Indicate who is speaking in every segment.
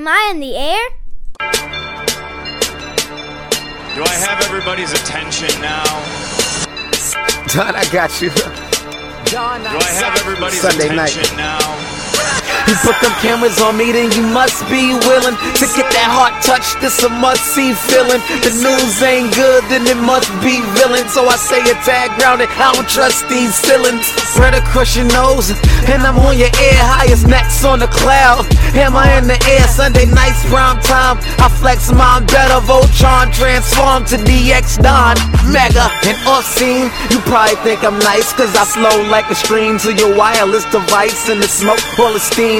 Speaker 1: Am I in the air?
Speaker 2: Do I have everybody's attention now?
Speaker 3: Don, I got you.
Speaker 2: Do I have everybody's
Speaker 3: Sunday night.
Speaker 2: now?
Speaker 3: You put them cameras on me, then you must be willing to get that heart touch. This a must see feeling. The news ain't good, then it must be villain. So I say a tag grounded. I don't trust these ceilings. Spread across your nose, and I'm on your ear. Highest necks on the cloud. Am I in the air? Sunday nights, prime time. I flex my better. Voltron transform to DX Don. Mega and off scene. You probably think I'm nice, cause I flow like a stream to your wireless device. And the smoke full of steam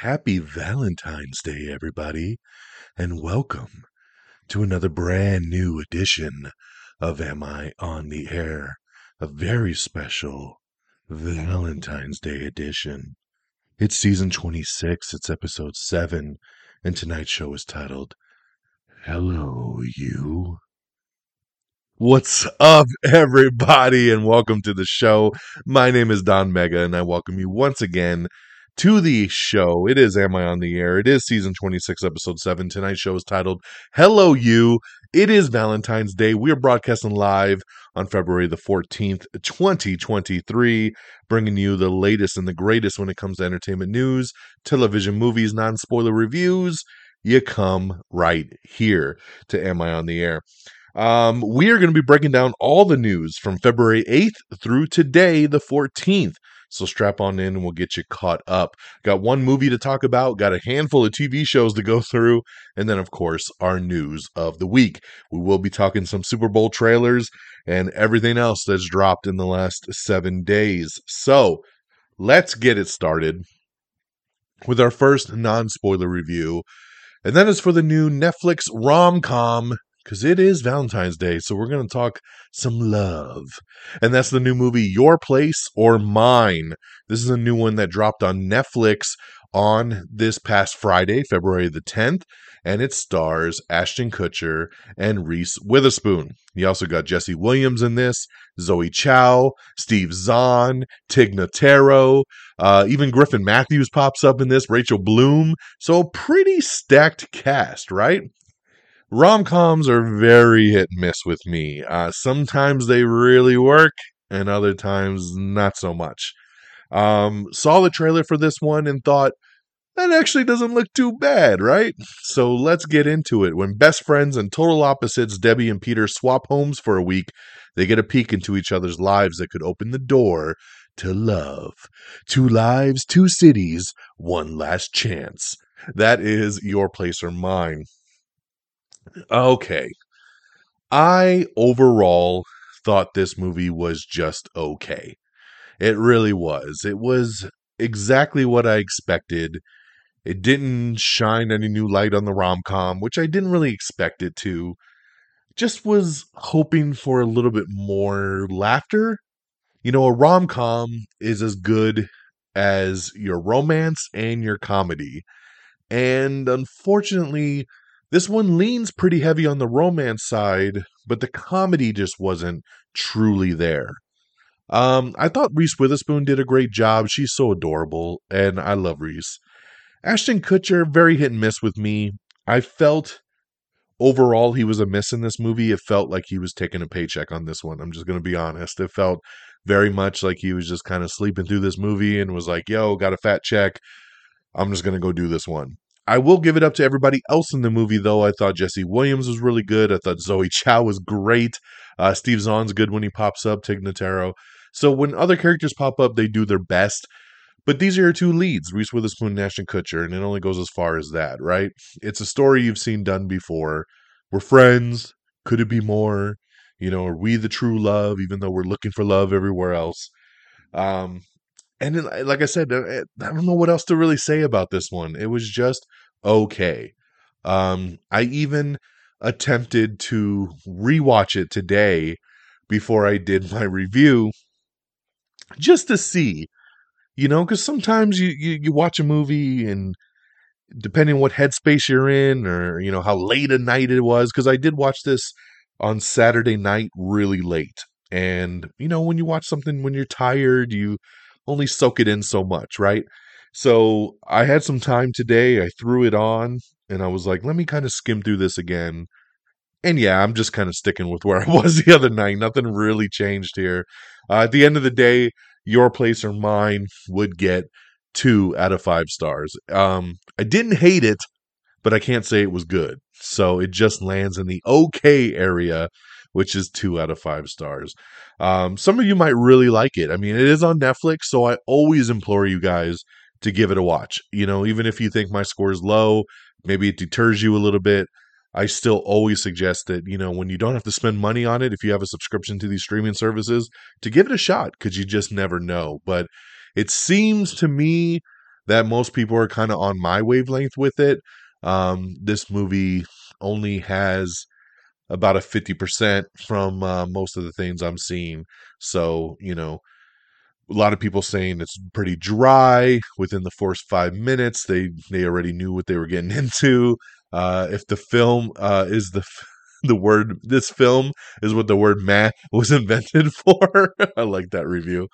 Speaker 4: Happy Valentine's Day, everybody, and welcome to another brand new edition of Am I on the Air? A very special Valentine's Day edition. It's season 26, it's episode 7, and tonight's show is titled Hello, You. What's up, everybody, and welcome to the show. My name is Don Mega, and I welcome you once again to the show. It is Am I on the Air? It is season 26, episode 7. Tonight's show is titled Hello You. It is Valentine's Day. We are broadcasting live on February the 14th, 2023, bringing you the latest and the greatest when it comes to entertainment news, television, movies, non spoiler reviews. You come right here to Am I on the Air? Um, we are going to be breaking down all the news from February 8th through today, the 14th. So strap on in and we'll get you caught up. Got one movie to talk about, got a handful of TV shows to go through, and then, of course, our news of the week. We will be talking some Super Bowl trailers and everything else that's dropped in the last seven days. So let's get it started with our first non spoiler review. And that is for the new Netflix rom com because it is Valentine's Day. So we're going to talk some love. And that's the new movie Your Place or Mine. This is a new one that dropped on Netflix on this past Friday, February the 10th. And it stars Ashton Kutcher and Reese Witherspoon. You also got Jesse Williams in this, Zoe Chao, Steve Zahn, Tig Notaro, uh, even Griffin Matthews pops up in this, Rachel Bloom. So a pretty stacked cast, right? Rom coms are very hit and miss with me. Uh, sometimes they really work, and other times not so much. Um, saw the trailer for this one and thought that actually doesn't look too bad, right? So let's get into it. When best friends and total opposites, Debbie and Peter, swap homes for a week, they get a peek into each other's lives that could open the door to love. Two lives, two cities, one last chance. That is your place or mine. Okay. I overall thought this movie was just okay. It really was. It was exactly what I expected. It didn't shine any new light on the rom com, which I didn't really expect it to. Just was hoping for a little bit more laughter. You know, a rom com is as good as your romance and your comedy. And unfortunately, this one leans pretty heavy on the romance side, but the comedy just wasn't truly there. Um, I thought Reese Witherspoon did a great job. She's so adorable, and I love Reese. Ashton Kutcher, very hit and miss with me. I felt overall he was a miss in this movie. It felt like he was taking a paycheck on this one. I'm just going to be honest. It felt very much like he was just kind of sleeping through this movie and was like, yo, got a fat check. I'm just going to go do this one. I will give it up to everybody else in the movie, though. I thought Jesse Williams was really good. I thought Zoe Chao was great. Uh, Steve Zahn's good when he pops up, Tig Notaro. So when other characters pop up, they do their best. But these are your two leads, Reese Witherspoon and Ashton Kutcher, and it only goes as far as that, right? It's a story you've seen done before. We're friends. Could it be more? You know, are we the true love, even though we're looking for love everywhere else? Um, and then, like I said, uh, I don't know what else to really say about this one. It was just okay. Um, I even attempted to rewatch it today before I did my review, just to see, you know, because sometimes you, you you watch a movie and depending on what headspace you're in or you know how late a night it was because i did watch this on saturday night really late and you know when you watch something when you're tired you only soak it in so much right? So i had some time today i threw it on and i was like let me kind of skim through this again. And yeah i'm just kind of sticking with where i was the other night nothing really changed here. Uh, at the end of the day your place or mine would get two out of five stars. Um, I didn't hate it, but I can't say it was good. So it just lands in the okay area, which is two out of five stars. Um, some of you might really like it. I mean, it is on Netflix, so I always implore you guys to give it a watch. You know, even if you think my score is low, maybe it deters you a little bit. I still always suggest that, you know, when you don't have to spend money on it, if you have a subscription to these streaming services, to give it a shot because you just never know. But it seems to me that most people are kind of on my wavelength with it. Um, this movie only has about a 50% from uh, most of the things I'm seeing. So, you know, a lot of people saying it's pretty dry within the first five minutes. They they already knew what they were getting into. Uh, if the film uh, is the the word this film is what the word "man" was invented for. I like that review,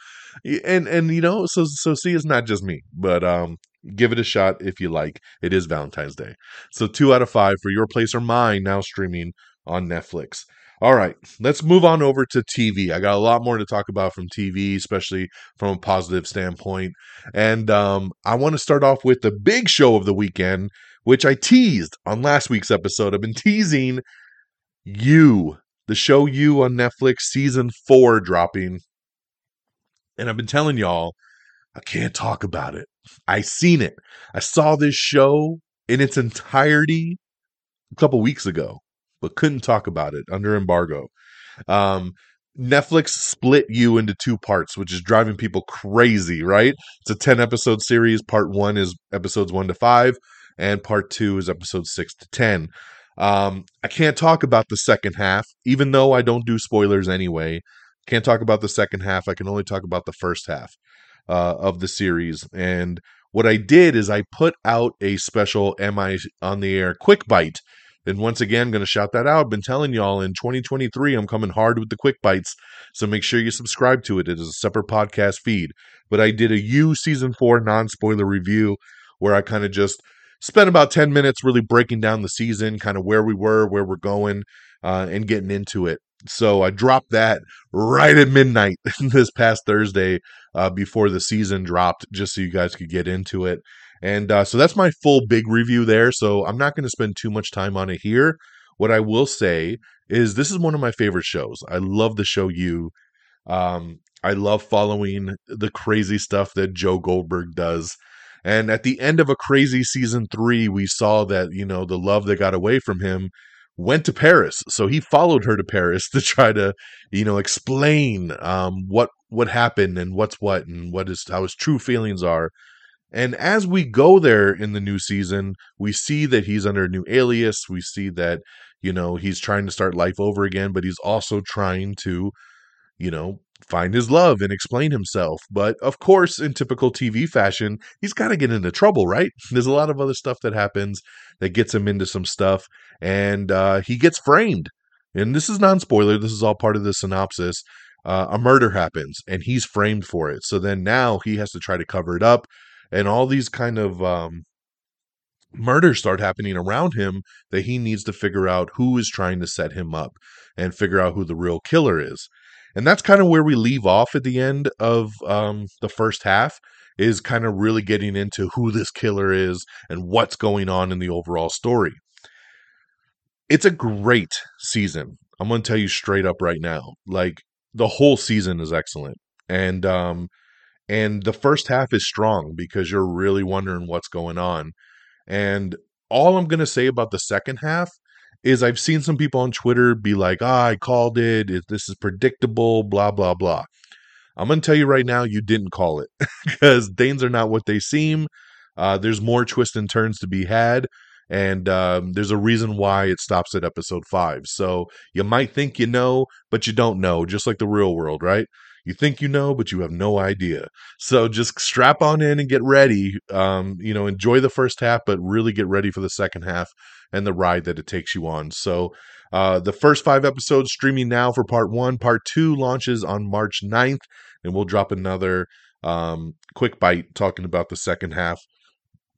Speaker 4: and and you know, so so see, it's not just me, but um, give it a shot if you like. It is Valentine's Day, so two out of five for your place or mine now streaming on Netflix. All right, let's move on over to TV. I got a lot more to talk about from TV, especially from a positive standpoint. And um, I want to start off with the big show of the weekend, which I teased on last week's episode. I've been teasing you, the show You on Netflix, season four dropping. And I've been telling y'all, I can't talk about it. I seen it. I saw this show in its entirety a couple weeks ago but couldn't talk about it under embargo. Um, Netflix split you into two parts, which is driving people crazy, right? It's a 10 episode series. Part one is episodes one to five, and part two is episodes six to 10. Um, I can't talk about the second half, even though I don't do spoilers anyway. Can't talk about the second half. I can only talk about the first half uh, of the series. And what I did is I put out a special Am I on the Air quick bite and once again, going to shout that out. I've been telling y'all in 2023, I'm coming hard with the quick bites. So make sure you subscribe to it. It is a separate podcast feed. But I did a You season four non spoiler review where I kind of just spent about 10 minutes really breaking down the season, kind of where we were, where we're going, uh, and getting into it. So I dropped that right at midnight this past Thursday uh, before the season dropped, just so you guys could get into it. And uh, so that's my full big review there. So I'm not going to spend too much time on it here. What I will say is this is one of my favorite shows. I love the show You. Um, I love following the crazy stuff that Joe Goldberg does. And at the end of a crazy season three, we saw that, you know, the love that got away from him went to Paris. So he followed her to Paris to try to, you know, explain um, what what happened and what's what and what is how his true feelings are and as we go there in the new season, we see that he's under a new alias. We see that, you know, he's trying to start life over again, but he's also trying to, you know, find his love and explain himself. But of course, in typical TV fashion, he's got to get into trouble, right? There's a lot of other stuff that happens that gets him into some stuff, and uh, he gets framed. And this is non spoiler, this is all part of the synopsis. Uh, a murder happens and he's framed for it. So then now he has to try to cover it up and all these kind of um, murders start happening around him that he needs to figure out who is trying to set him up and figure out who the real killer is and that's kind of where we leave off at the end of um, the first half is kind of really getting into who this killer is and what's going on in the overall story. It's a great season. I'm going to tell you straight up right now like the whole season is excellent. And um and the first half is strong because you're really wondering what's going on. And all I'm going to say about the second half is I've seen some people on Twitter be like, ah, I called it. This is predictable, blah, blah, blah. I'm going to tell you right now, you didn't call it because Danes are not what they seem. Uh, there's more twists and turns to be had, and um, there's a reason why it stops at episode five. So you might think you know, but you don't know, just like the real world, right? You think you know, but you have no idea. So just strap on in and get ready. Um, you know, enjoy the first half, but really get ready for the second half and the ride that it takes you on. So uh, the first five episodes streaming now for part one. Part two launches on March 9th, and we'll drop another um, quick bite talking about the second half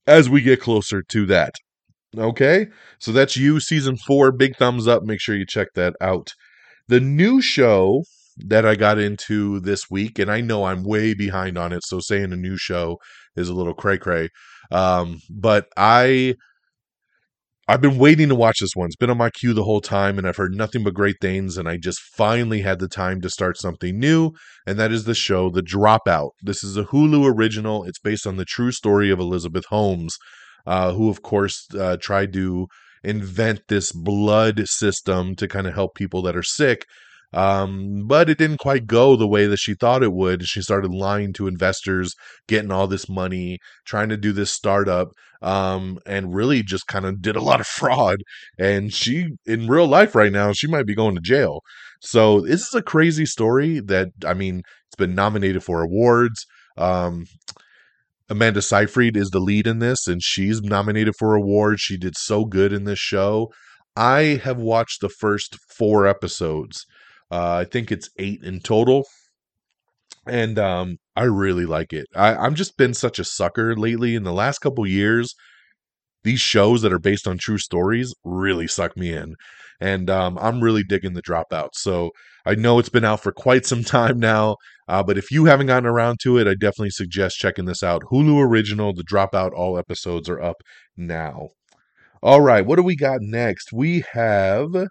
Speaker 4: as we get closer to that. Okay, so that's you, season four. Big thumbs up. Make sure you check that out. The new show that I got into this week, and I know I'm way behind on it, so saying a new show is a little cray cray. Um, but I I've been waiting to watch this one. It's been on my queue the whole time, and I've heard nothing but great things. And I just finally had the time to start something new, and that is the show The Dropout. This is a Hulu original. It's based on the true story of Elizabeth Holmes, uh, who, of course, uh, tried to invent this blood system to kind of help people that are sick um, but it didn't quite go the way that she thought it would. She started lying to investors, getting all this money, trying to do this startup, um, and really just kind of did a lot of fraud. And she, in real life right now, she might be going to jail. So this is a crazy story that, I mean, it's been nominated for awards. Um, Amanda Seyfried is the lead in this, and she's nominated for awards. She did so good in this show. I have watched the first four episodes. Uh, I think it's eight in total. And um, I really like it. I, I'm just been such a sucker lately in the last couple years. These shows that are based on true stories really suck me in. And um, I'm really digging the dropout. So I know it's been out for quite some time now. Uh, but if you haven't gotten around to it, I definitely suggest checking this out. Hulu Original, The Dropout, all episodes are up now. All right, what do we got next? We have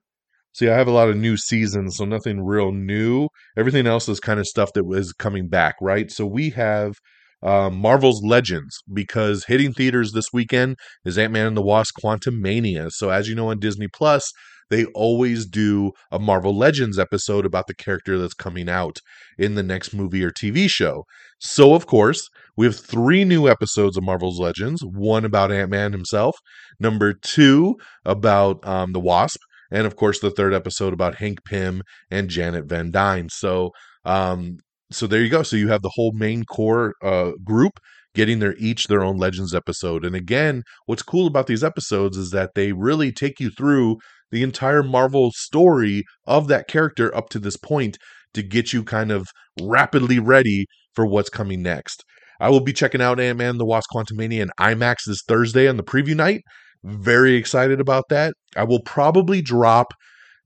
Speaker 4: See, I have a lot of new seasons, so nothing real new. Everything else is kind of stuff that was coming back, right? So we have uh, Marvel's Legends because hitting theaters this weekend is Ant Man and the Wasp: Quantumania. So as you know on Disney Plus, they always do a Marvel Legends episode about the character that's coming out in the next movie or TV show. So of course, we have three new episodes of Marvel's Legends. One about Ant Man himself. Number two about um, the Wasp and of course the third episode about Hank Pym and Janet Van Dyne. So um so there you go. So you have the whole main core uh group getting their each their own legends episode. And again, what's cool about these episodes is that they really take you through the entire Marvel story of that character up to this point to get you kind of rapidly ready for what's coming next. I will be checking out Ant Man the Wasp Quantumania in IMAX this Thursday on the preview night. Very excited about that. I will probably drop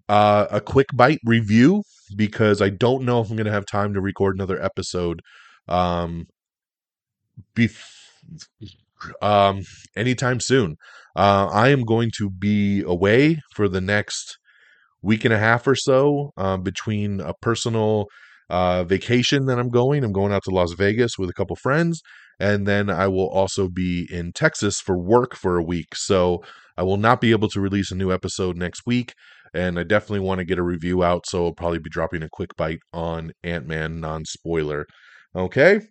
Speaker 4: uh, a quick bite review because I don't know if I'm going to have time to record another episode um, um, anytime soon. Uh, I am going to be away for the next week and a half or so uh, between a personal uh, vacation that I'm going. I'm going out to Las Vegas with a couple friends, and then I will also be in Texas for work for a week. So I will not be able to release a new episode next week. And I definitely want to get a review out. So I'll probably be dropping a quick bite on Ant Man non spoiler. Okay.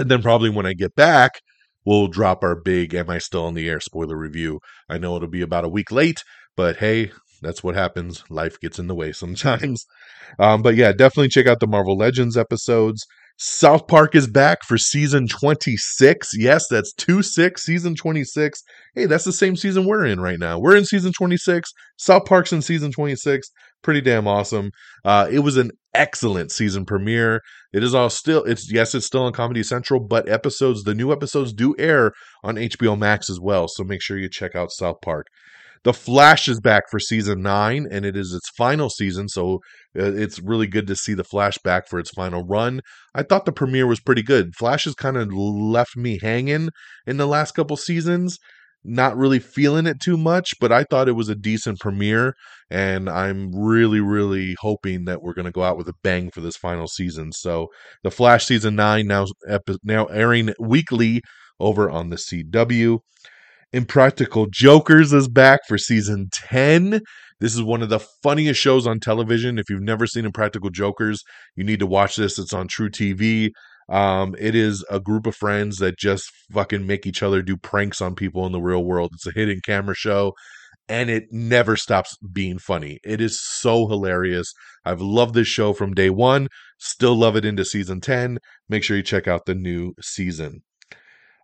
Speaker 4: And then probably when I get back, we'll drop our big Am I Still on the Air spoiler review. I know it'll be about a week late, but hey, that's what happens. Life gets in the way sometimes. Um, but yeah, definitely check out the Marvel Legends episodes. South Park is back for season 26. Yes, that's 2 6, season 26. Hey, that's the same season we're in right now. We're in season 26. South Park's in season 26. Pretty damn awesome. Uh, it was an excellent season premiere. It is all still, it's yes, it's still on Comedy Central, but episodes, the new episodes do air on HBO Max as well. So make sure you check out South Park. The Flash is back for season nine, and it is its final season, so Uh, it's really good to see the Flash back for its final run. I thought the premiere was pretty good. Flash has kind of left me hanging in the last couple seasons, not really feeling it too much, but I thought it was a decent premiere, and I'm really, really hoping that we're going to go out with a bang for this final season. So, the Flash season nine now now airing weekly over on the CW. Impractical Jokers is back for season 10. This is one of the funniest shows on television. If you've never seen Impractical Jokers, you need to watch this. It's on truTV. Um, it is a group of friends that just fucking make each other do pranks on people in the real world. It's a hidden camera show and it never stops being funny. It is so hilarious. I've loved this show from day one, still love it into season 10. Make sure you check out the new season.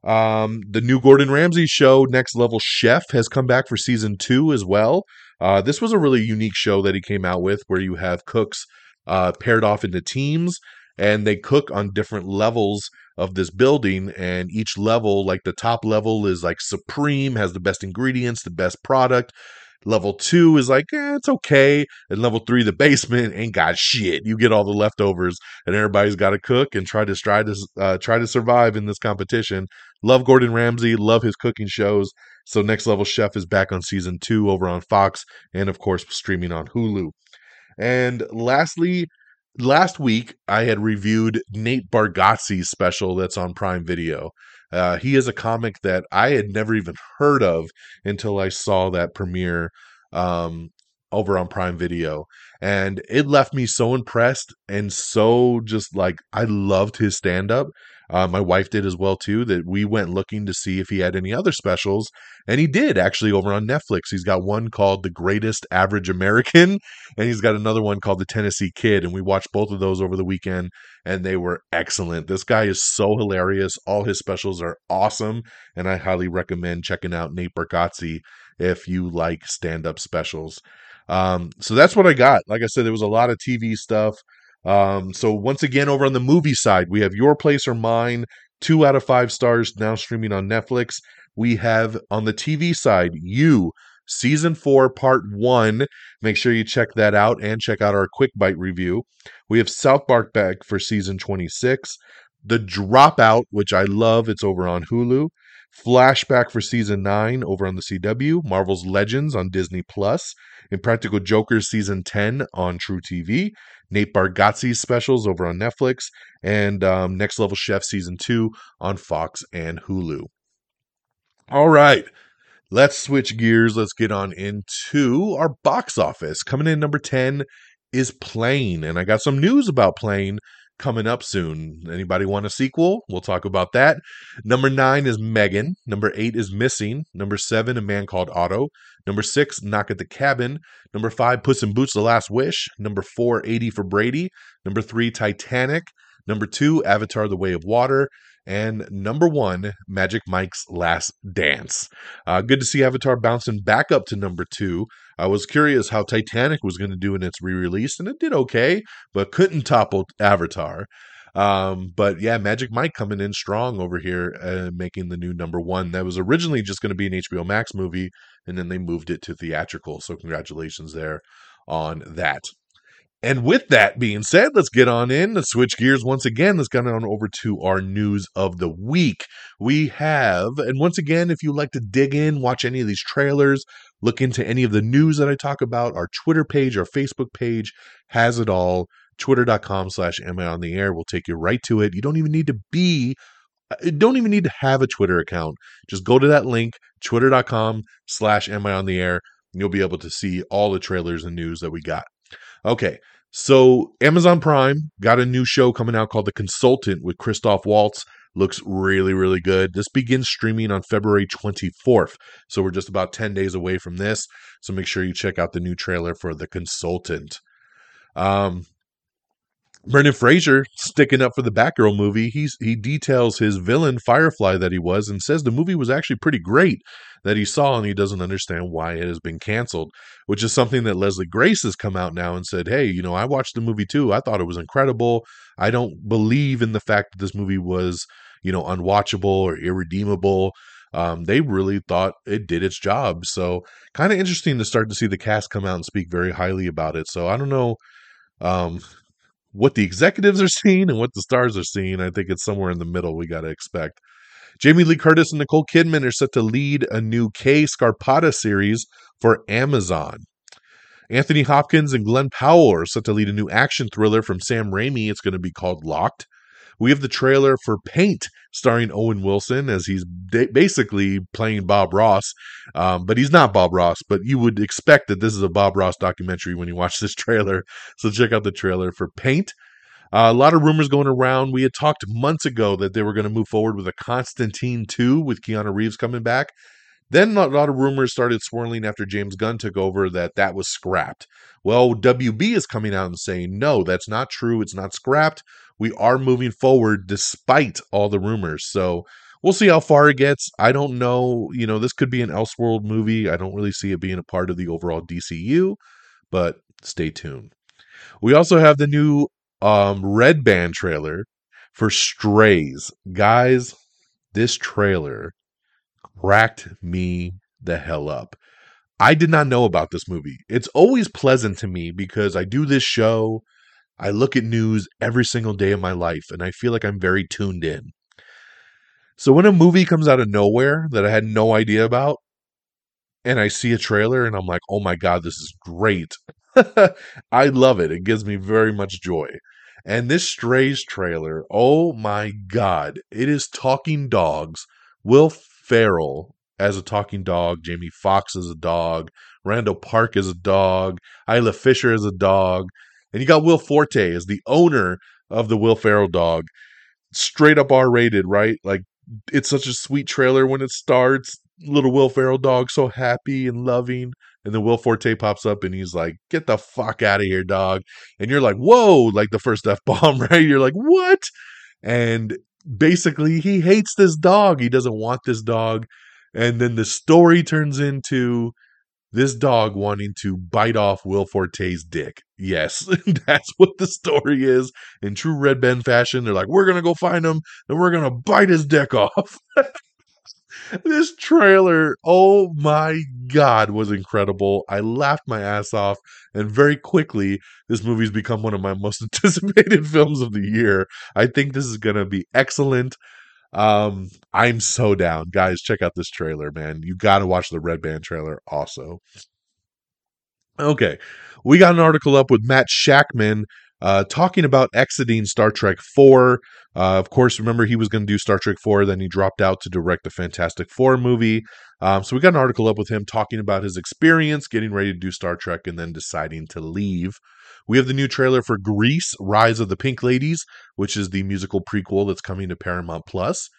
Speaker 4: Um, the new Gordon Ramsay show, Next Level Chef, has come back for season two as well. Uh, this was a really unique show that he came out with where you have cooks uh, paired off into teams and they cook on different levels of this building and each level like the top level is like supreme has the best ingredients the best product. Level two is like eh, it's okay and level three the basement ain't got shit. You get all the leftovers and everybody's got to cook and try to try to uh, try to survive in this competition love gordon ramsay love his cooking shows so next level chef is back on season two over on fox and of course streaming on hulu and lastly last week I had reviewed Nate Bargatze's special that's on Prime Video. Uh, he is a comic that I had never even heard of until I saw that premiere um, over on Prime Video. And it left me so impressed and so just like I loved his stand up. Uh, my wife did as well too. That we went looking to see if he had any other specials, and he did actually over on Netflix. He's got one called The Greatest Average American, and he's got another one called The Tennessee Kid. And we watched both of those over the weekend, and they were excellent. This guy is so hilarious. All his specials are awesome, and I highly recommend checking out Nate Bargatze if you like stand up specials. Um, so that's what I got. Like I said, there was a lot of TV stuff. Um, so once again, over on the movie side, we have Your Place or Mine, two out of five stars now streaming on Netflix. We have on the TV side, You, season four, part one. Make sure you check that out and check out our quick bite review. We have South Park back for season 26. The Dropout, which I love, it's over on Hulu. Flashback for season 9 over on the CW, Marvel's Legends on Disney Plus, Impractical Jokers season 10 on truTV, Nate Bargatze's specials over on Netflix, and um, Next Level Chef season two on Fox and Hulu. All right, let's switch gears. Let's get on into our box office. Coming in number 10 is Plane, and I got some news about Plane coming up soon. Anybody want a sequel? We'll talk about that. Number nine is Megan. Number eight is Missing. Number seven, A Man Called Otto. Number six, Knock at the Cabin. Number five, Puss in Boots: The Last Wish. Number four, 80 for Brady. Number three, Titanic. Number two, Avatar: The Way of Water. And number one, Magic Mike's Last Dance. Uh, good to see Avatar bouncing back up to number two. I was curious how Titanic was going to do in its re release, and it did okay, but couldn't topple Avatar. Um, but yeah, Magic Mike coming in strong over here, uh, making the new number one. That was originally just going to be an HBO Max movie, and then they moved it to theatrical. So congratulations there on that. And with that being said, let's get on in. Let's switch gears once again. Let's get on over to our news of the week. We have, and once again, if you like to dig in, watch any of these trailers, look into any of the news that I talk about, our Twitter page, our Facebook page has it all. Twitter.com slash am I on the air will take you right to it. You don't even need to be uh, don't even need to have a Twitter account. Just go to that link, twitter.com slash am I on the air, and you'll be able to see all the trailers and news that we got. Okay, so Amazon Prime got a new show coming out called The Consultant with Christoph Waltz. Looks really, really good. This begins streaming on February 24th. So we're just about 10 days away from this. So make sure you check out the new trailer for The Consultant. Um, Brendan Fraser sticking up for the Batgirl movie. He's he details his villain Firefly that he was and says the movie was actually pretty great that he saw and he doesn't understand why it has been canceled, which is something that Leslie Grace has come out now and said, "Hey, you know, I watched the movie too. I thought it was incredible. I don't believe in the fact that this movie was, you know, unwatchable or irredeemable." Um, they really thought it did its job. So, kind of interesting to start to see the cast come out and speak very highly about it. So, I don't know um, what the executives are seeing and what the stars are seeing. I think it's somewhere in the middle we got to expect. Jamie Lee Curtis and Nicole Kidman are set to lead a new Kay Scarpetta series for Amazon. Anthony Hopkins and Glenn Powell are set to lead a new action thriller from Sam Raimi. It's going to be called Locked. We have the trailer for Paint, starring Owen Wilson, as he's ba- basically playing Bob Ross. Um, but he's not Bob Ross, but you would expect that this is a Bob Ross documentary when you watch this trailer. So check out the trailer for Paint. Uh, a lot of rumors going around. We had talked months ago that they were going to move forward with a Constantine 2 with Keanu Reeves coming back. Then a lot of rumors started swirling after James Gunn took over that that was scrapped. Well, WB is coming out and saying, no, that's not true. It's not scrapped. We are moving forward despite all the rumors. So we'll see how far it gets. I don't know. You know, this could be an Elseworld movie. I don't really see it being a part of the overall DCU, but stay tuned. We also have the new um, Red Band trailer for Strays. Guys, this trailer cracked me the hell up. I did not know about this movie. It's always pleasant to me because I do this show. I look at news every single day of my life and I feel like I'm very tuned in. So when a movie comes out of nowhere that I had no idea about and I see a trailer and I'm like, "Oh my god, this is great." I love it. It gives me very much joy. And this Strays trailer, oh my god, it is talking dogs. Will Ferrell as a talking dog, Jamie Foxx as a dog, Randall Park as a dog, Isla Fisher as a dog, and you got Will Forte as the owner of the Will Ferrell dog. Straight up R rated, right? Like it's such a sweet trailer when it starts. Little Will Ferrell dog so happy and loving. And then Will Forte pops up and he's like, Get the fuck out of here, dog. And you're like, Whoa, like the first F bomb, right? You're like, What? And basically, he hates this dog. He doesn't want this dog. And then the story turns into this dog wanting to bite off Will Forte's dick. Yes, that's what the story is in true Red Band fashion. They're like, we're going to go find him and we're going to bite his dick off. this trailer, oh my God, was incredible. I laughed my ass off. And very quickly, this movie's become one of my most anticipated films of the year. I think this is to be excellent. Um, I'm so down. Guys, check out this trailer, man. You got to watch the Red Band trailer also. Okay, we got an article up with Matt Shakman uh, talking about exiting Star Trek 4. Uh, of course, remember he was going to do Star Trek 4, then he dropped out to direct the Fantastic Four movie. Um, so we got an article up with him talking about his experience getting ready to do Star Trek and then deciding to leave. We have the new trailer for Grease Rise of the Pink Ladies, which is the musical prequel that's coming to Paramount Plus.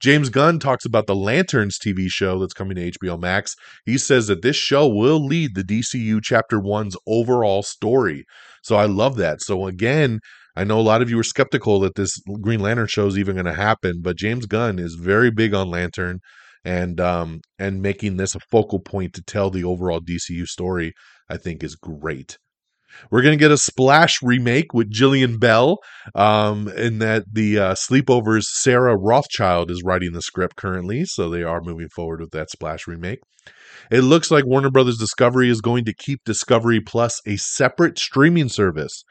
Speaker 4: James Gunn talks about the Lanterns TV show that's coming to HBO Max. He says that this show will lead the DCU Chapter 1's overall story. So I love that. So again, I know a lot of you were skeptical that this Green Lantern show is even going to happen, but James Gunn is very big on Lantern and um and making this a focal point to tell the overall DCU story, I think is great. We're going to get a Splash remake with Jillian Bell, um, in that the uh, Sleepovers Sarah Rothschild is writing the script currently, so they are moving forward with that Splash remake. It looks like Warner Brothers Discovery is going to keep Discovery Plus a separate streaming service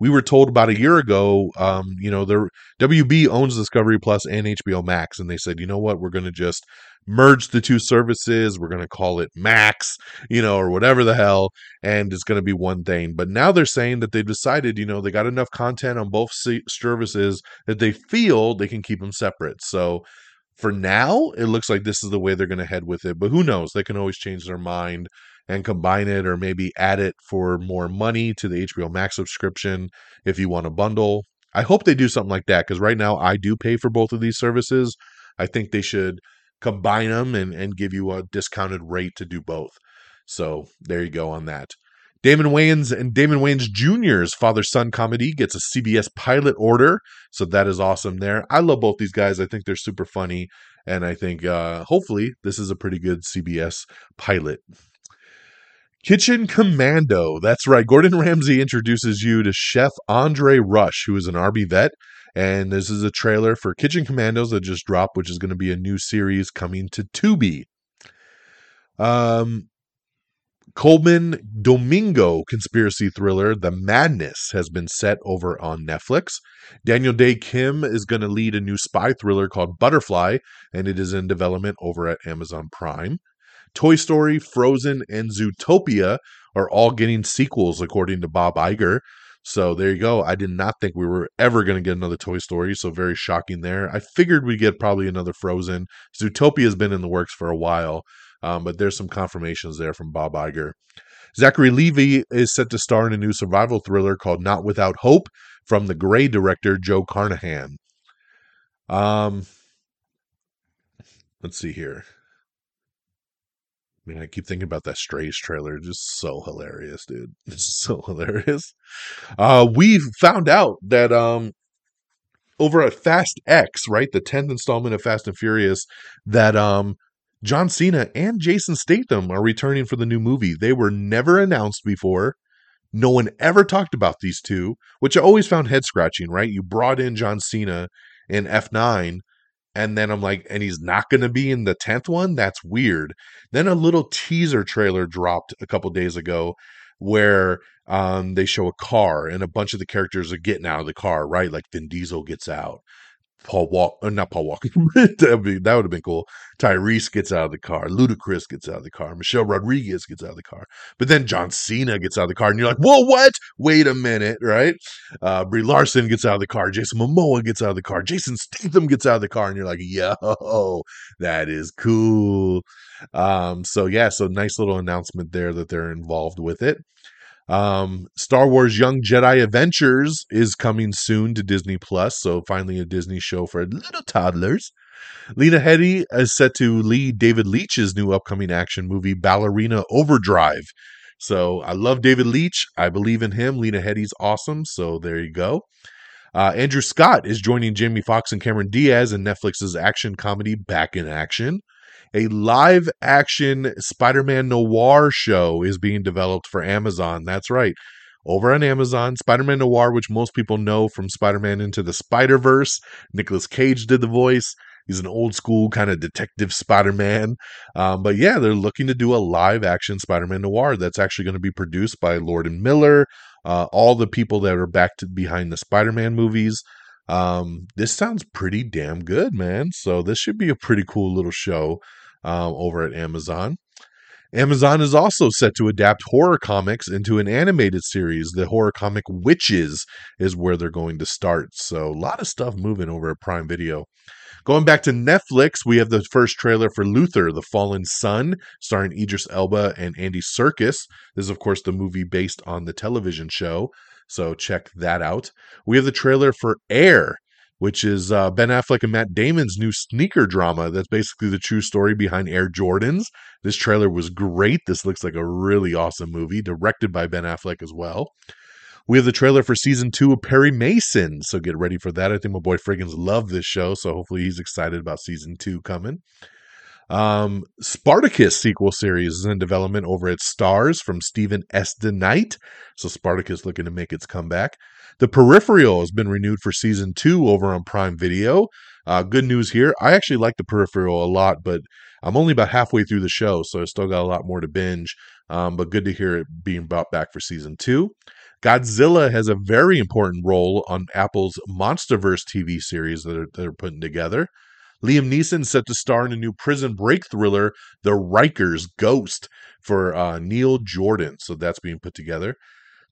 Speaker 4: we were told about a year ago, um, you know, the WB owns Discovery Plus and HBO Max, and they said, you know what, we're going to just merge the two services. We're going to call it Max, you know, or whatever the hell, and it's going to be one thing. But now they're saying that they've decided, you know, they got enough content on both services that they feel they can keep them separate. So for now, it looks like this is the way they're going to head with it. But who knows? They can always change their mind and combine it or maybe add it for more money to the HBO Max subscription if you want a bundle. I hope they do something like that because right now I do pay for both of these services. I think they should combine them and, and give you a discounted rate to do both. So there you go on that. Damon Wayans and Damon Wayans Jr.'s father son comedy gets a CBS pilot order. So that is awesome there. I love both these guys. I think they're super funny. And I think uh, hopefully this is a pretty good CBS pilot. Kitchen Commando. That's right. Gordon Ramsay introduces you to Chef Andre Rush, who is an Army vet. And this is a trailer for Kitchen Commandos that just dropped, which is going to be a new series coming to Tubi. Um, Colman Domingo conspiracy thriller The Madness has been set over on Netflix. Daniel Dae Kim is going to lead a new spy thriller called Butterfly, and it is in development over at Amazon Prime. Toy Story, Frozen, and Zootopia are all getting sequels, according to Bob Iger. So there you go. I did not think we were ever going to get another Toy Story, so very shocking there. I figured we'd get probably another Frozen. Zootopia has been in the works for a while, um, but there's some confirmations there from Bob Iger. Zachary Levi is set to star in a new survival thriller called Not Without Hope from the Grey director Joe Carnahan. Um, let's see here. Man, I keep thinking about that Strays trailer. Just so hilarious, dude. It's so hilarious. Uh, we found out that um, over at Fast X, right, the tenth installment of Fast and Furious, that um, John Cena and Jason Statham are returning for the new movie. They were never announced before. No one ever talked about these two, which I always found head scratching, right? You brought in John Cena in F9, and then I'm like, and he's not going to be in the 10th one? That's weird. Then a little teaser trailer dropped a couple days ago where um, they show a car and a bunch of the characters are getting out of the car, right? Like Vin Diesel gets out. Paul Walk, uh, not Paul Walker. that would have been cool. Tyrese gets out of the car. Ludacris gets out of the car. Michelle Rodriguez gets out of the car. But then John Cena gets out of the car, and you're like, "Whoa, what? Wait a minute!" Right? Uh, Brie Larson gets out of the car. Jason Momoa gets out of the car. Jason Statham gets out of the car, and you're like, "Yo, that is cool." Um, so yeah, so nice little announcement there that they're involved with it. Um, Star Wars Young Jedi Adventures is coming soon to Disney Plus, so finally a Disney show for little toddlers. Lena Headey is set to lead David Leitch's new upcoming action movie, Ballerina Overdrive. So I love David Leitch. I believe in him. Lena Headey's awesome. So there you go. Uh, Andrew Scott is joining Jamie Foxx and Cameron Diaz in Netflix's action comedy Back in Action a live action Spider Man noir show is being developed for Amazon. That's right. Over on Amazon, Spider Man Noir, which most people know from Spider Man Into the Spider Verse. Nicolas Cage did the voice. He's an old school kind of detective Spider Man. Um, but yeah, they're looking to do a live action Spider Man Noir that's actually going to be produced by Lord and Miller, uh, all the people that are back to behind the Spider Man movies. Um, this sounds pretty damn good, man. So this should be a pretty cool little show um, over at Amazon. Amazon is also set to adapt horror comics into an animated series. The horror comic Witches is where they're going to start. So, a lot of stuff moving over at Prime Video. Going back to Netflix, we have the first trailer for Luther, The Fallen Son, starring Idris Elba and Andy Serkis. This is, of course, the movie based on the television show. So, check that out. We have the trailer for Air, which is uh, Ben Affleck and Matt Damon's new sneaker drama. That's basically the true story behind Air Jordans. This trailer was great. This looks like a really awesome movie, directed by Ben Affleck as well. We have the trailer for season two of Perry Mason, so get ready for that. I think my boy Friggins loved this show, so hopefully he's excited about season two coming. Um, Spartacus sequel series is in development over at Starz from Stephen S. DeKnight. So Spartacus looking to make its comeback. The Peripheral has been renewed for season two over on Prime Video. Uh, good news here. I actually like the Peripheral a lot, but I'm only about halfway through the show, so I still got a lot more to binge. Um, but good to hear it being brought back for season two. Godzilla has a very important role on Apple's MonsterVerse TV series that are, that are putting together. Liam Neeson set to star in a new prison break thriller, The Rikers Ghost, for uh, Neil Jordan. So that's being put together.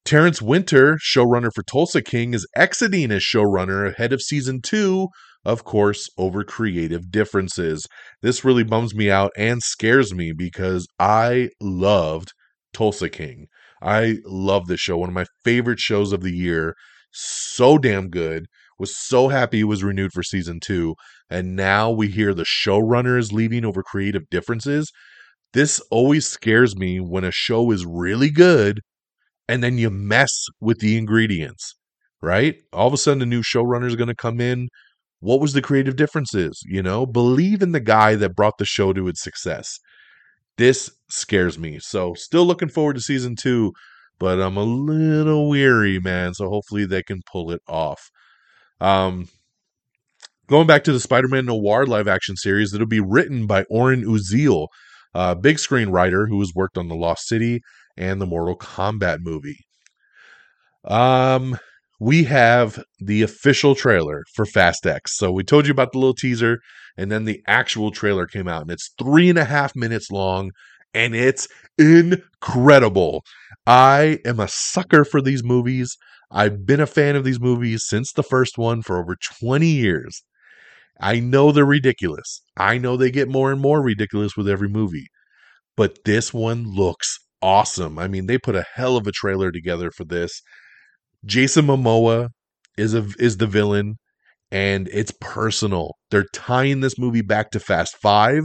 Speaker 4: Terrence Winter, showrunner for Tulsa King, is exiting as showrunner ahead of season two, of course, over creative differences. This really bums me out and scares me because I loved Tulsa King. I love this show, one of my favorite shows of the year. So damn good. Was so happy it was renewed for season two. And now we hear the showrunner is leaving over creative differences. This always scares me when a show is really good and then you mess with the ingredients, right? All of a sudden, a new showrunner is going to come in. What was the creative differences? You know, believe in the guy that brought the show to its success. This scares me. So, still looking forward to season two, but I'm a little weary, man. So, hopefully, they can pull it off. Um, going back to the Spider-Man Noir live action series, it'll be written by Oren Uziel, a big screen writer who has worked on The Lost City and the Mortal Kombat movie. Um, we have the official trailer for Fast X. So we told you about the little teaser, and then the actual trailer came out, and it's three and a half minutes long, and it's incredible. I am a sucker for these movies. I've been a fan of these movies since the first one for over 20 years. I know they're ridiculous. I know they get more and more ridiculous with every movie. But this one looks awesome. I mean, they put a hell of a trailer together for this. Jason Momoa is a is the villain and it's personal. They're tying this movie back to Fast 5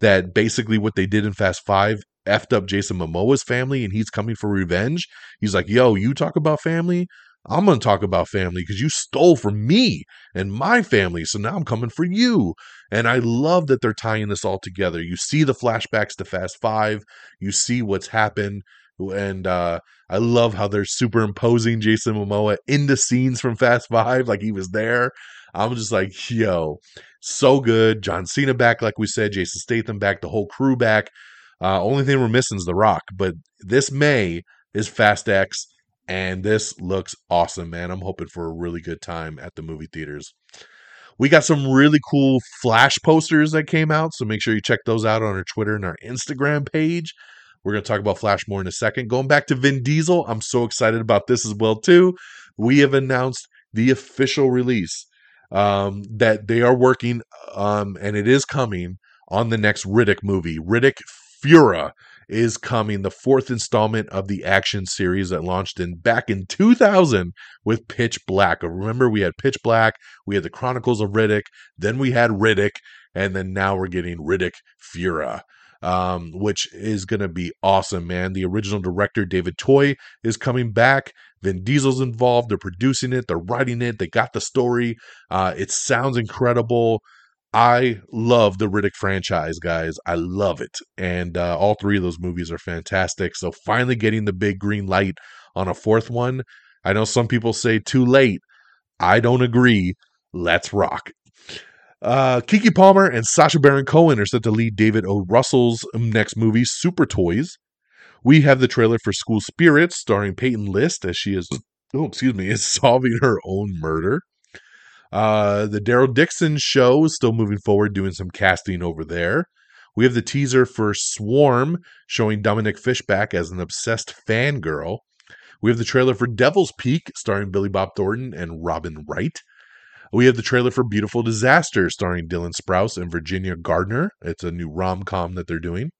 Speaker 4: that basically what they did in Fast 5 effed up Jason Momoa's family and he's coming for revenge. He's like, "Yo, you talk about family? I'm going to talk about family because you stole from me and my family. So now I'm coming for you. And I love that they're tying this all together. You see the flashbacks to Fast Five, you see what's happened. And uh, I love how they're superimposing Jason Momoa into scenes from Fast Five, like he was there. I'm just like, yo, so good. John Cena back, like we said, Jason Statham back, the whole crew back. Uh, only thing we're missing is The Rock. But this May is Fast X and this looks awesome, man. I'm hoping for a really good time at the movie theaters. We got some really cool flash posters that came out, so make sure you check those out on our Twitter and our Instagram page. We're going to talk about Flash more in a second. Going back to Vin Diesel, I'm so excited about this as well too. We have announced the official release um, that they are working, um, and it is coming on the next Riddick movie, Riddick Furya is coming, the fourth installment of the action series that launched in back in 2000 with Pitch Black. Remember, we had Pitch Black, we had the Chronicles of Riddick, then we had Riddick, and then now we're getting Riddick Furya. Um, which is going to be awesome, man. The original director, David Twohy, is coming back. Vin Diesel's involved. They're producing it, they're writing it, they got the story. Uh, it sounds incredible. I love the Riddick franchise, guys. I love it. And uh, all three of those movies are fantastic. So finally getting the big green light on a fourth one. I know some people say too late. I don't agree. Let's rock. Uh, Keke Palmer and Sacha Baron Cohen are set to lead David O. Russell's next movie, Super Toys. We have the trailer for School Spirits, starring Peyton List as she is, oh, excuse me, is solving her own murder. Uh, the Daryl Dixon show is still moving forward, doing some casting over there. We have the teaser for Swarm showing Dominique Fishback as an obsessed fangirl. We have the trailer for Devil's Peak starring Billy Bob Thornton and Robin Wright. We have the trailer for Beautiful Disaster starring Dylan Sprouse and Virginia Gardner. It's a new rom com that they're doing.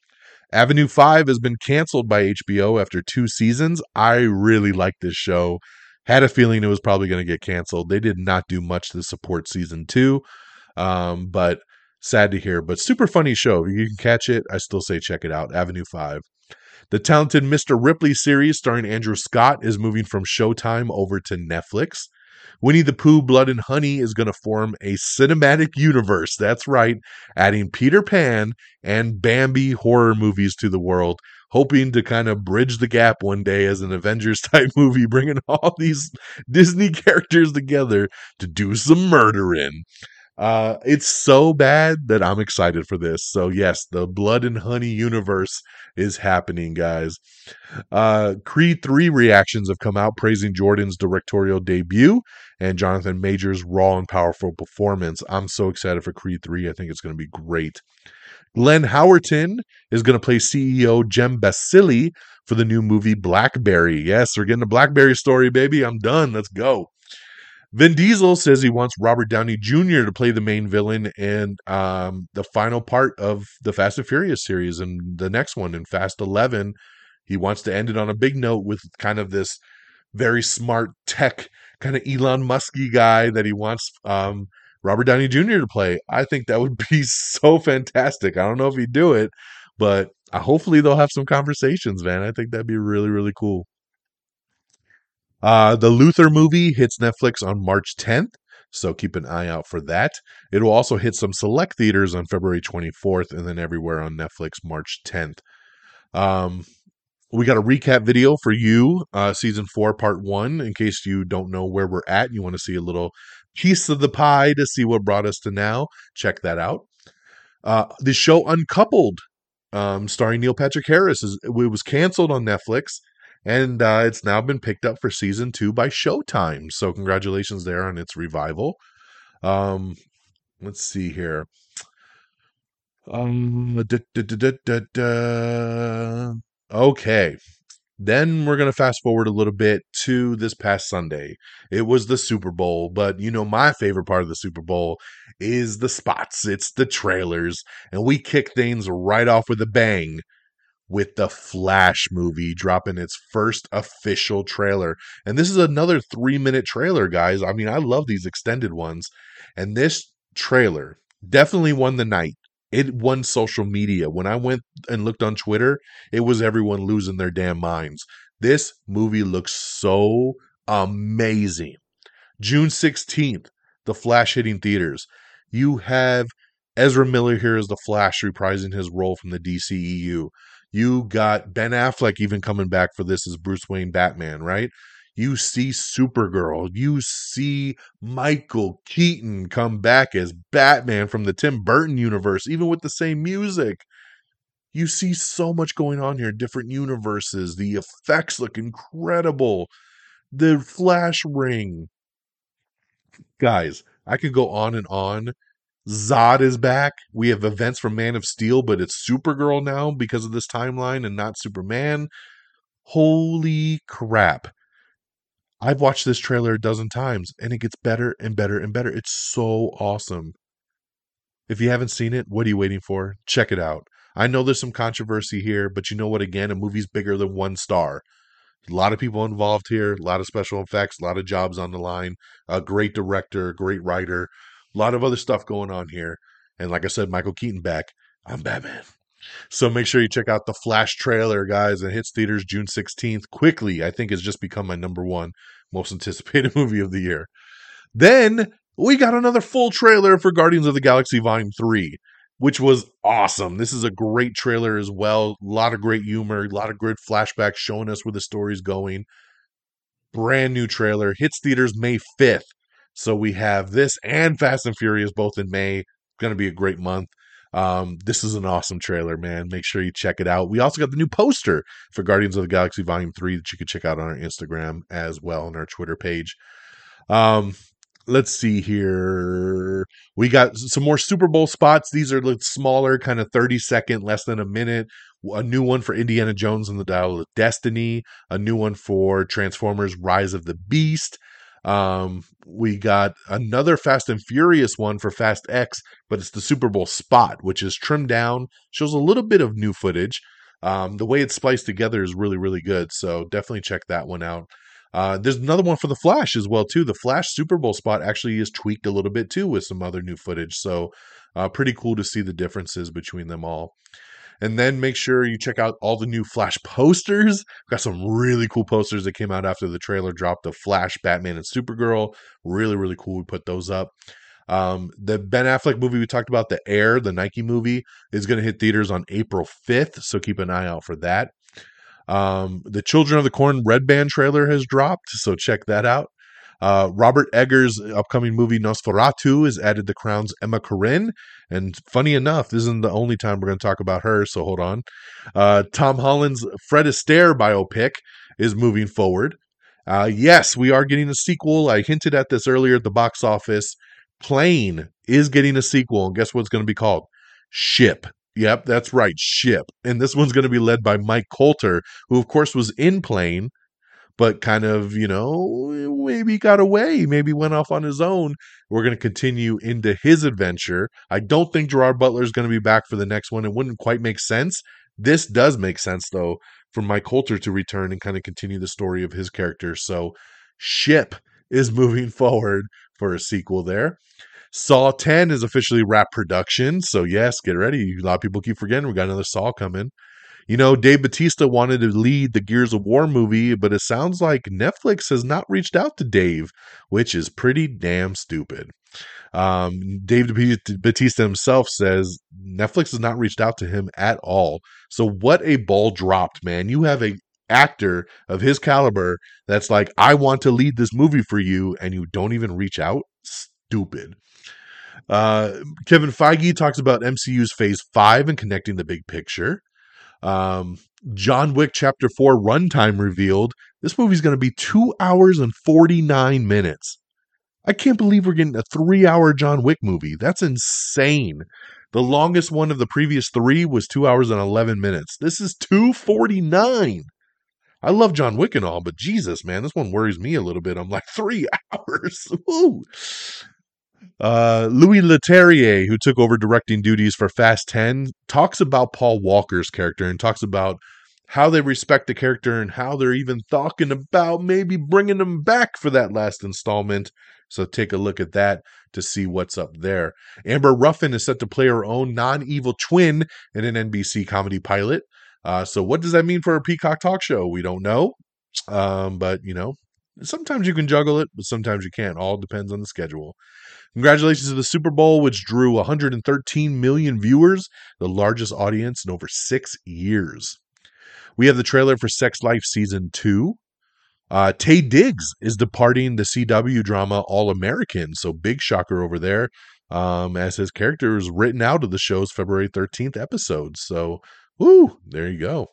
Speaker 4: Avenue 5 has been canceled by HBO after two seasons. I really like this show. Had a feeling it was probably going to get canceled. They did not do much to support season two, um, but sad to hear. But super funny show. You can catch it, I still say check it out. Avenue 5. The talented Mr. Ripley series starring Andrew Scott is moving from Showtime over to Netflix. Winnie the Pooh Blood and Honey is going to form a cinematic universe. That's right, adding Peter Pan and Bambi horror movies to the world hoping to kind of bridge the gap one day as an Avengers type movie, bringing all these Disney characters together to do some murdering. Uh, it's so bad that I'm excited for this. So yes, the Blood and Honey universe is happening, guys. Uh, Creed 3 reactions have come out praising Jordan's directorial debut and Jonathan Majors' raw and powerful performance. I'm so excited for Creed 3. I think it's going to be great. Glenn Howerton is going to play CEO Jim Balsillie for the new movie Blackberry. Yes, we're getting a Blackberry story, baby. I'm done. Let's go. Vin Diesel says he wants Robert Downey Jr. to play the main villain in um, the final part of the Fast and Furious series and the next one in Fast 11. He wants to end it on a big note with kind of this very smart tech kind of Elon Musky guy that he wants um, Robert Downey Jr. to play. I think that would be so fantastic. I don't know if he'd do it, but uh, hopefully they'll have some conversations, man. I think that'd be really, really cool. Uh, the Luther movie hits Netflix on March 10th, so keep an eye out for that. It will also hit some select theaters on February 24th and then everywhere on Netflix March 10th. Um, we got a recap video for you, uh, season four, part one, in case you don't know where we're at. and You want to see a little piece of the pie to see what brought us to now. Check that out. Uh, the show Uncoupled, um, starring Neil Patrick Harris, is, it was canceled on Netflix, and uh, it's now been picked up for season two by Showtime. So congratulations there on its revival. Um, let's see here. Um, da, da, da, okay. Then we're going to fast forward a little bit to this past Sunday. It was the Super Bowl, but you know, my favorite part of the Super Bowl is the spots, it's the trailers, and we kick things right off with a bang with the Flash movie dropping its first official trailer. And this is another three minute trailer, guys. I mean, I love these extended ones. And this trailer definitely won the night. It won social media. When I went and looked on Twitter, it was everyone losing their damn minds. This movie looks so amazing. June 16th, The Flash hitting theaters. You have Ezra Miller here as the Flash reprising his role from the DCEU. You got Ben Affleck even coming back for this as Bruce Wayne Batman, right? You see Supergirl. You see Michael Keaton come back as Batman from the Tim Burton universe, even with the same music. You see so much going on here, different universes. The effects look incredible. The flash ring. Guys, I could go on and on Zod is back. We have events from Man of Steel, but it's Supergirl now because of this timeline and not Superman. Holy crap. I've watched this trailer a dozen times and it gets better and better and better. It's so awesome. If you haven't seen it, what are you waiting for? Check it out. I know there's some controversy here, but you know what? Again, a movie's bigger than one star. A lot of people involved here, a lot of special effects, a lot of jobs on the line, a great director, a great writer. A lot of other stuff going on here. And like I said, Michael Keaton back. I'm Batman. So make sure you check out the Flash trailer, guys. It hits theaters June 16th. Quickly, I think has just become my number one most anticipated movie of the year. Then we got another full trailer for Guardians of the Galaxy Volume 3, which was awesome. This is a great trailer as well. A lot of great humor, a lot of great flashbacks showing us where the story's going. Brand new trailer. Hits theaters May 5th. So we have this and Fast and Furious both in May. Going to be a great month. Um, this is an awesome trailer, man. Make sure you check it out. We also got the new poster for Guardians of the Galaxy Volume 3 that you can check out on our Instagram as well on our Twitter page. Um, let's see here. We got some more Super Bowl spots. These are the smaller, kind of 30 second, less than a minute. A new one for Indiana Jones and the Dial of Destiny. A new one for Transformers Rise of the Beast. Um, we got another Fast and Furious one for Fast X, but it's the Super Bowl spot, which is trimmed down, shows a little bit of new footage. Um, the way it's spliced together is really, really good. So definitely check that one out. Uh, there's another one for the Flash as well too. The Flash Super Bowl spot actually is tweaked a little bit too with some other new footage. So uh, pretty cool to see the differences between them all. And then make sure you check out all the new Flash posters. We've got some really cool posters that came out after the trailer dropped of Flash, Batman, and Supergirl. Really, really cool. We put those up. Um, the Ben Affleck movie we talked about, The Air, the Nike movie, is going to hit theaters on April 5th. So keep an eye out for that. Um, the Children of the Corn Red Band trailer has dropped. So check that out. Uh, Robert Eggers' upcoming movie Nosferatu is added the Crown's Emma Corrin. And funny enough, this isn't the only time we're going to talk about her, so hold on. Uh, Tom Holland's Fred Astaire biopic is moving forward. Uh, yes, we are getting a sequel. I hinted at this earlier at the box office. Plane is getting a sequel, and guess what it's going to be called? Ship. Yep, that's right, Ship. And this one's going to be led by Mike Colter, who, of course, was in Plane but kind of, you know, maybe got away, maybe went off on his own. We're going to continue into his adventure. I don't think Gerard Butler is going to be back for the next one. It wouldn't quite make sense. This does make sense, though, for Mike Colter to return and kind of continue the story of his character. So, Ship is moving forward for a sequel there. Saw 10 is officially wrap production. So, yes, get ready. A lot of people keep forgetting we got another Saw coming. You know, Dave Bautista wanted to lead the Gears of War movie, but it sounds like Netflix has not reached out to Dave, which is pretty damn stupid. Um, Dave Bautista himself says Netflix has not reached out to him at all. So what a ball dropped, man. You have a actor of his caliber that's like, I want to lead this movie for you, and you don't even reach out. Stupid. Uh, Kevin Feige talks about MCU's Phase 5 and connecting the big picture. Um, John Wick Chapter 4 runtime revealed. This movie's going to be two hours and 49 minutes. I can't believe we're getting a three hour John Wick movie. That's insane. The longest one of the previous three was two hours and 11 minutes. This is 249. I love John Wick and all, but Jesus, man, this one worries me a little bit. I'm like three hours. Woo. Uh, Louis Leterrier, who took over directing duties for Fast 10, talks about Paul Walker's character and talks about how they respect the character and how they're even talking about maybe bringing him back for that last installment. So take a look at that to see what's up there. Amber Ruffin is set to play her own non evil twin in an NBC comedy pilot. Uh, so what does that mean for a Peacock talk show? We don't know. Um, but, you know, sometimes you can juggle it, but sometimes you can't. All depends on the schedule. Congratulations to the Super Bowl, which drew 113 million viewers, the largest audience in over six years. We have the trailer for Sex Life Season 2. Uh, Taye Diggs is departing the CW drama All American, so big shocker over there, um, as his character is written out of the show's February 13th episode. So, woo, there you go.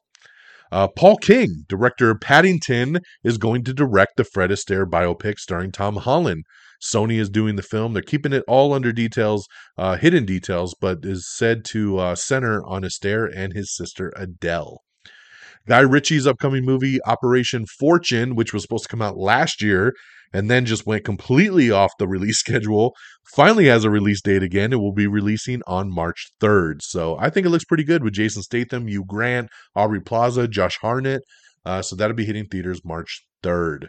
Speaker 4: Uh, Paul King, director of Paddington, is going to direct the Fred Astaire biopic starring Tom Holland. Sony is doing the film. They're keeping it all under details, uh, hidden details, but is said to uh, center on Astaire and his sister Adele. Guy Ritchie's upcoming movie, Operation Fortune, which was supposed to come out last year and then just went completely off the release schedule, finally has a release date again. It will be releasing on March 3rd. So I think it looks pretty good with Jason Statham, Hugh Grant, Aubrey Plaza, Josh Hartnett. Uh, so that'll be hitting theaters March 3rd.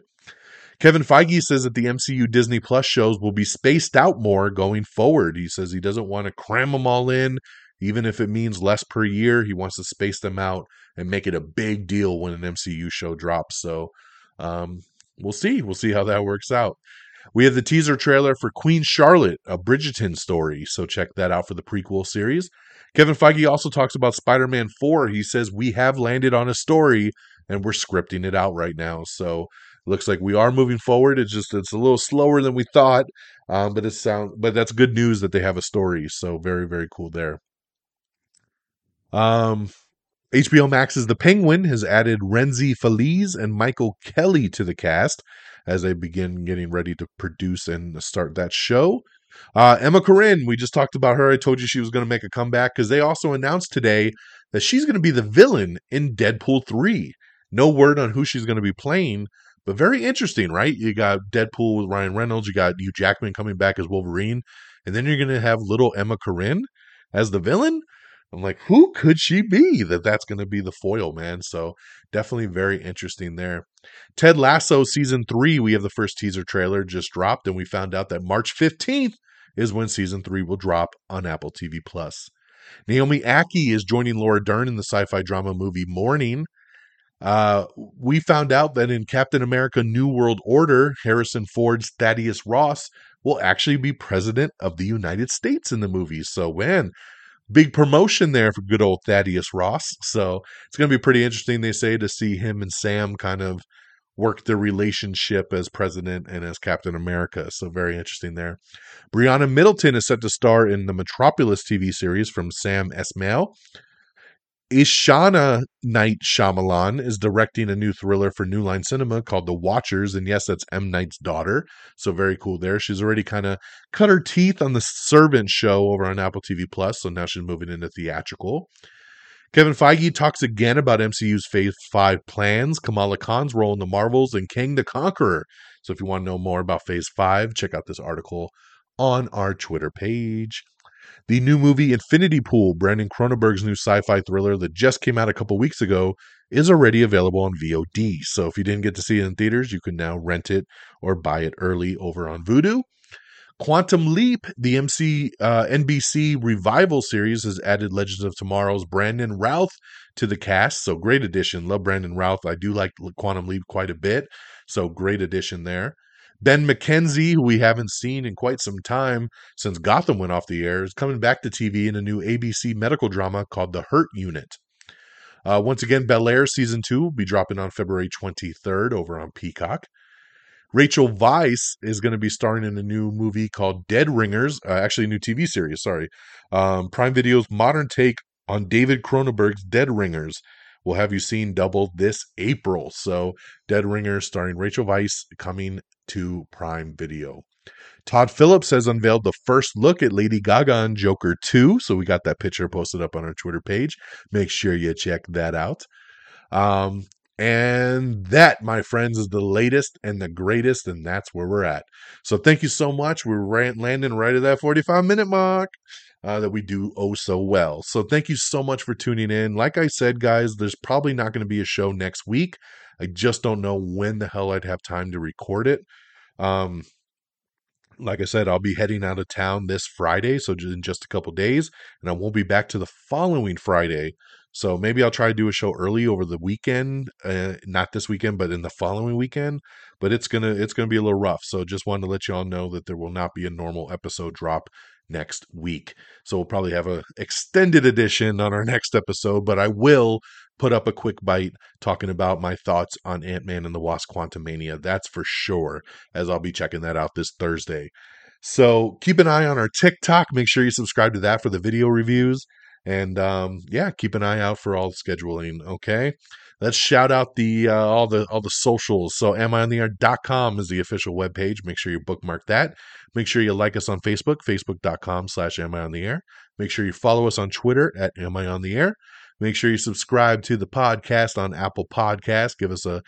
Speaker 4: Kevin Feige says that the MCU Disney Plus shows will be spaced out more going forward. He says he doesn't want to cram them all in, even if it means less per year. He wants to space them out and make it a big deal when an MCU show drops. So um, we'll see. We'll see how that works out. We have the teaser trailer for Queen Charlotte, a Bridgerton story. So check that out for the prequel series. Kevin Feige also talks about Spider Man 4. He says, We have landed on a story and we're scripting it out right now. So looks like we are moving forward. It's just it's a little slower than we thought, um, but it sound but that's good news that they have a story. So very very cool there. Um, HBO Max's The Penguin has added Rhenzy Feliz and Michael Kelly to the cast as they begin getting ready to produce and start that show. Uh, Emma Corrin, we just talked about her. I told you she was going to make a comeback because they also announced today that she's going to be the villain in Deadpool 3. No word on who she's going to be playing, but very interesting, right? You got Deadpool with Ryan Reynolds, you got Hugh Jackman coming back as Wolverine, and then you're going to have little Emma Corrin as the villain. I'm like, who could she be that that's going to be the foil, man? So definitely very interesting there. Ted Lasso season three, we have the first teaser trailer just dropped, and we found out that March 15th is when season three will drop on Apple TV Plus. Naomi Ackie is joining Laura Dern in the sci-fi drama movie Morning. Uh, we found out that in Captain America New World Order, Harrison Ford's Thaddeus Ross will actually be president of the United States in the movie. So, man, big promotion there for good old Thaddeus Ross. So, it's going to be pretty interesting, they say, to see him and Sam kind of work their relationship as president and as Captain America. So, very interesting there. Brianna Middleton is set to star in the Metropolis TV series from Sam Esmail. Ishana Night Shyamalan is directing a new thriller for New Line Cinema called The Watchers. And yes, that's M. Night's daughter. So very cool there. She's already kind of cut her teeth on the Servant show over on Apple TV Plus. So now she's moving into theatrical. Kevin Feige talks again about MCU's Phase 5 plans, Kamala Khan's role in the Marvels, and Kang the Conqueror. So if you want to know more about Phase 5, check out this article on our Twitter page. The new movie Infinity Pool, Brandon Cronenberg's new sci fi thriller that just came out a couple weeks ago, is already available on VOD. So if you didn't get to see it in theaters, you can now rent it or buy it early over on Vudu. Quantum Leap, the MC uh, NBC revival series, has added Legends of Tomorrow's Brandon Routh to the cast. So great addition. Love Brandon Routh. I do like Quantum Leap quite a bit. So great addition there. Ben McKenzie, who we haven't seen in quite some time since Gotham went off the air, is coming back to TV in a new ABC medical drama called The Hurt Unit. Uh, once again, Bel Air season two will be dropping on February 23rd over on Peacock. Rachel Weisz is going to be starring in a new movie called Dead Ringers, uh, actually, a new TV series, sorry. Um, Prime Video's modern take on David Cronenberg's Dead Ringers will have you seen double this April. So, Dead Ringers starring Rachel Weisz coming to Prime Video. Todd Phillips has unveiled the first look at Lady Gaga and Joker 2. So we got that picture posted up on our Twitter page. Make sure you check that out. Um, And that, my friends, is the latest and the greatest, and that's where we're at. So thank you so much. We're landing right at that 45 minute mark uh, that we do oh so well. So thank you so much for tuning in. Like I said, guys, there's probably not going to be a show next week. I just don't know when the hell I'd have time to record it. Um, like I said, I'll be heading out of town this Friday, so in just a couple days, and I won't be back to the following Friday. So maybe I'll try to do a show early over the weekend, uh, not this weekend, but in the following weekend. But it's gonna it's gonna be a little rough. So just wanted to let you all know that there will not be a normal episode drop next week. So we'll probably have a extended edition on our next episode, but I will put up a quick bite talking about my thoughts on Ant-Man and the Wasp Quantumania. That's for sure, as I'll be checking that out this Thursday. So keep an eye on our TikTok. Make sure you subscribe to that for the video reviews. And um, yeah, keep an eye out for all scheduling. Okay. Let's shout out the uh, all the all the socials. So amiontheair.com is the official webpage. Make sure you bookmark that. Make sure you like us on Facebook, facebook.com slash am I on the air. Make sure you follow us on Twitter at am I on the air. Make sure you subscribe to the podcast on Apple Podcast. Give us a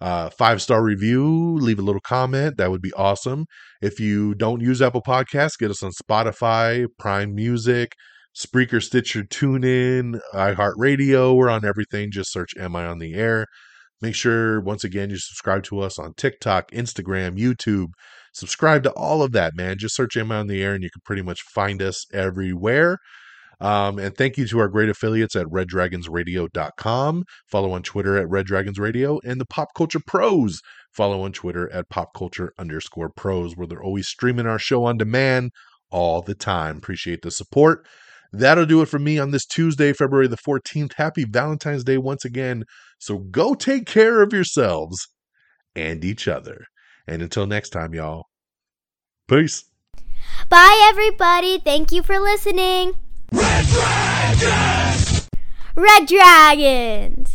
Speaker 4: uh, five star review, leave a little comment. That would be awesome. If you don't use Apple Podcasts, get us on Spotify, Prime Music, Spreaker, Stitcher, TuneIn, iHeartRadio. We're on everything. Just search Am I on the Air? Make sure, once again, you subscribe to us on TikTok, Instagram, YouTube. Subscribe to all of that, man. Just search Am I on the Air and you can pretty much find us everywhere. Um, and thank you to our great affiliates at reddragonsradio.com. Follow on Twitter at Red Dragons Radio and the Pop Culture Pros. Follow on Twitter at Pop Culture underscore pros, where they're always streaming our show on demand all the time. Appreciate the support. That'll do it for me on this Tuesday, February the 14th. Happy Valentine's Day once again. So go take care of yourselves and each other. And until next time, y'all, peace.
Speaker 1: Bye, everybody. Thank you for listening.
Speaker 5: Red Dragons!
Speaker 1: Red Dragon!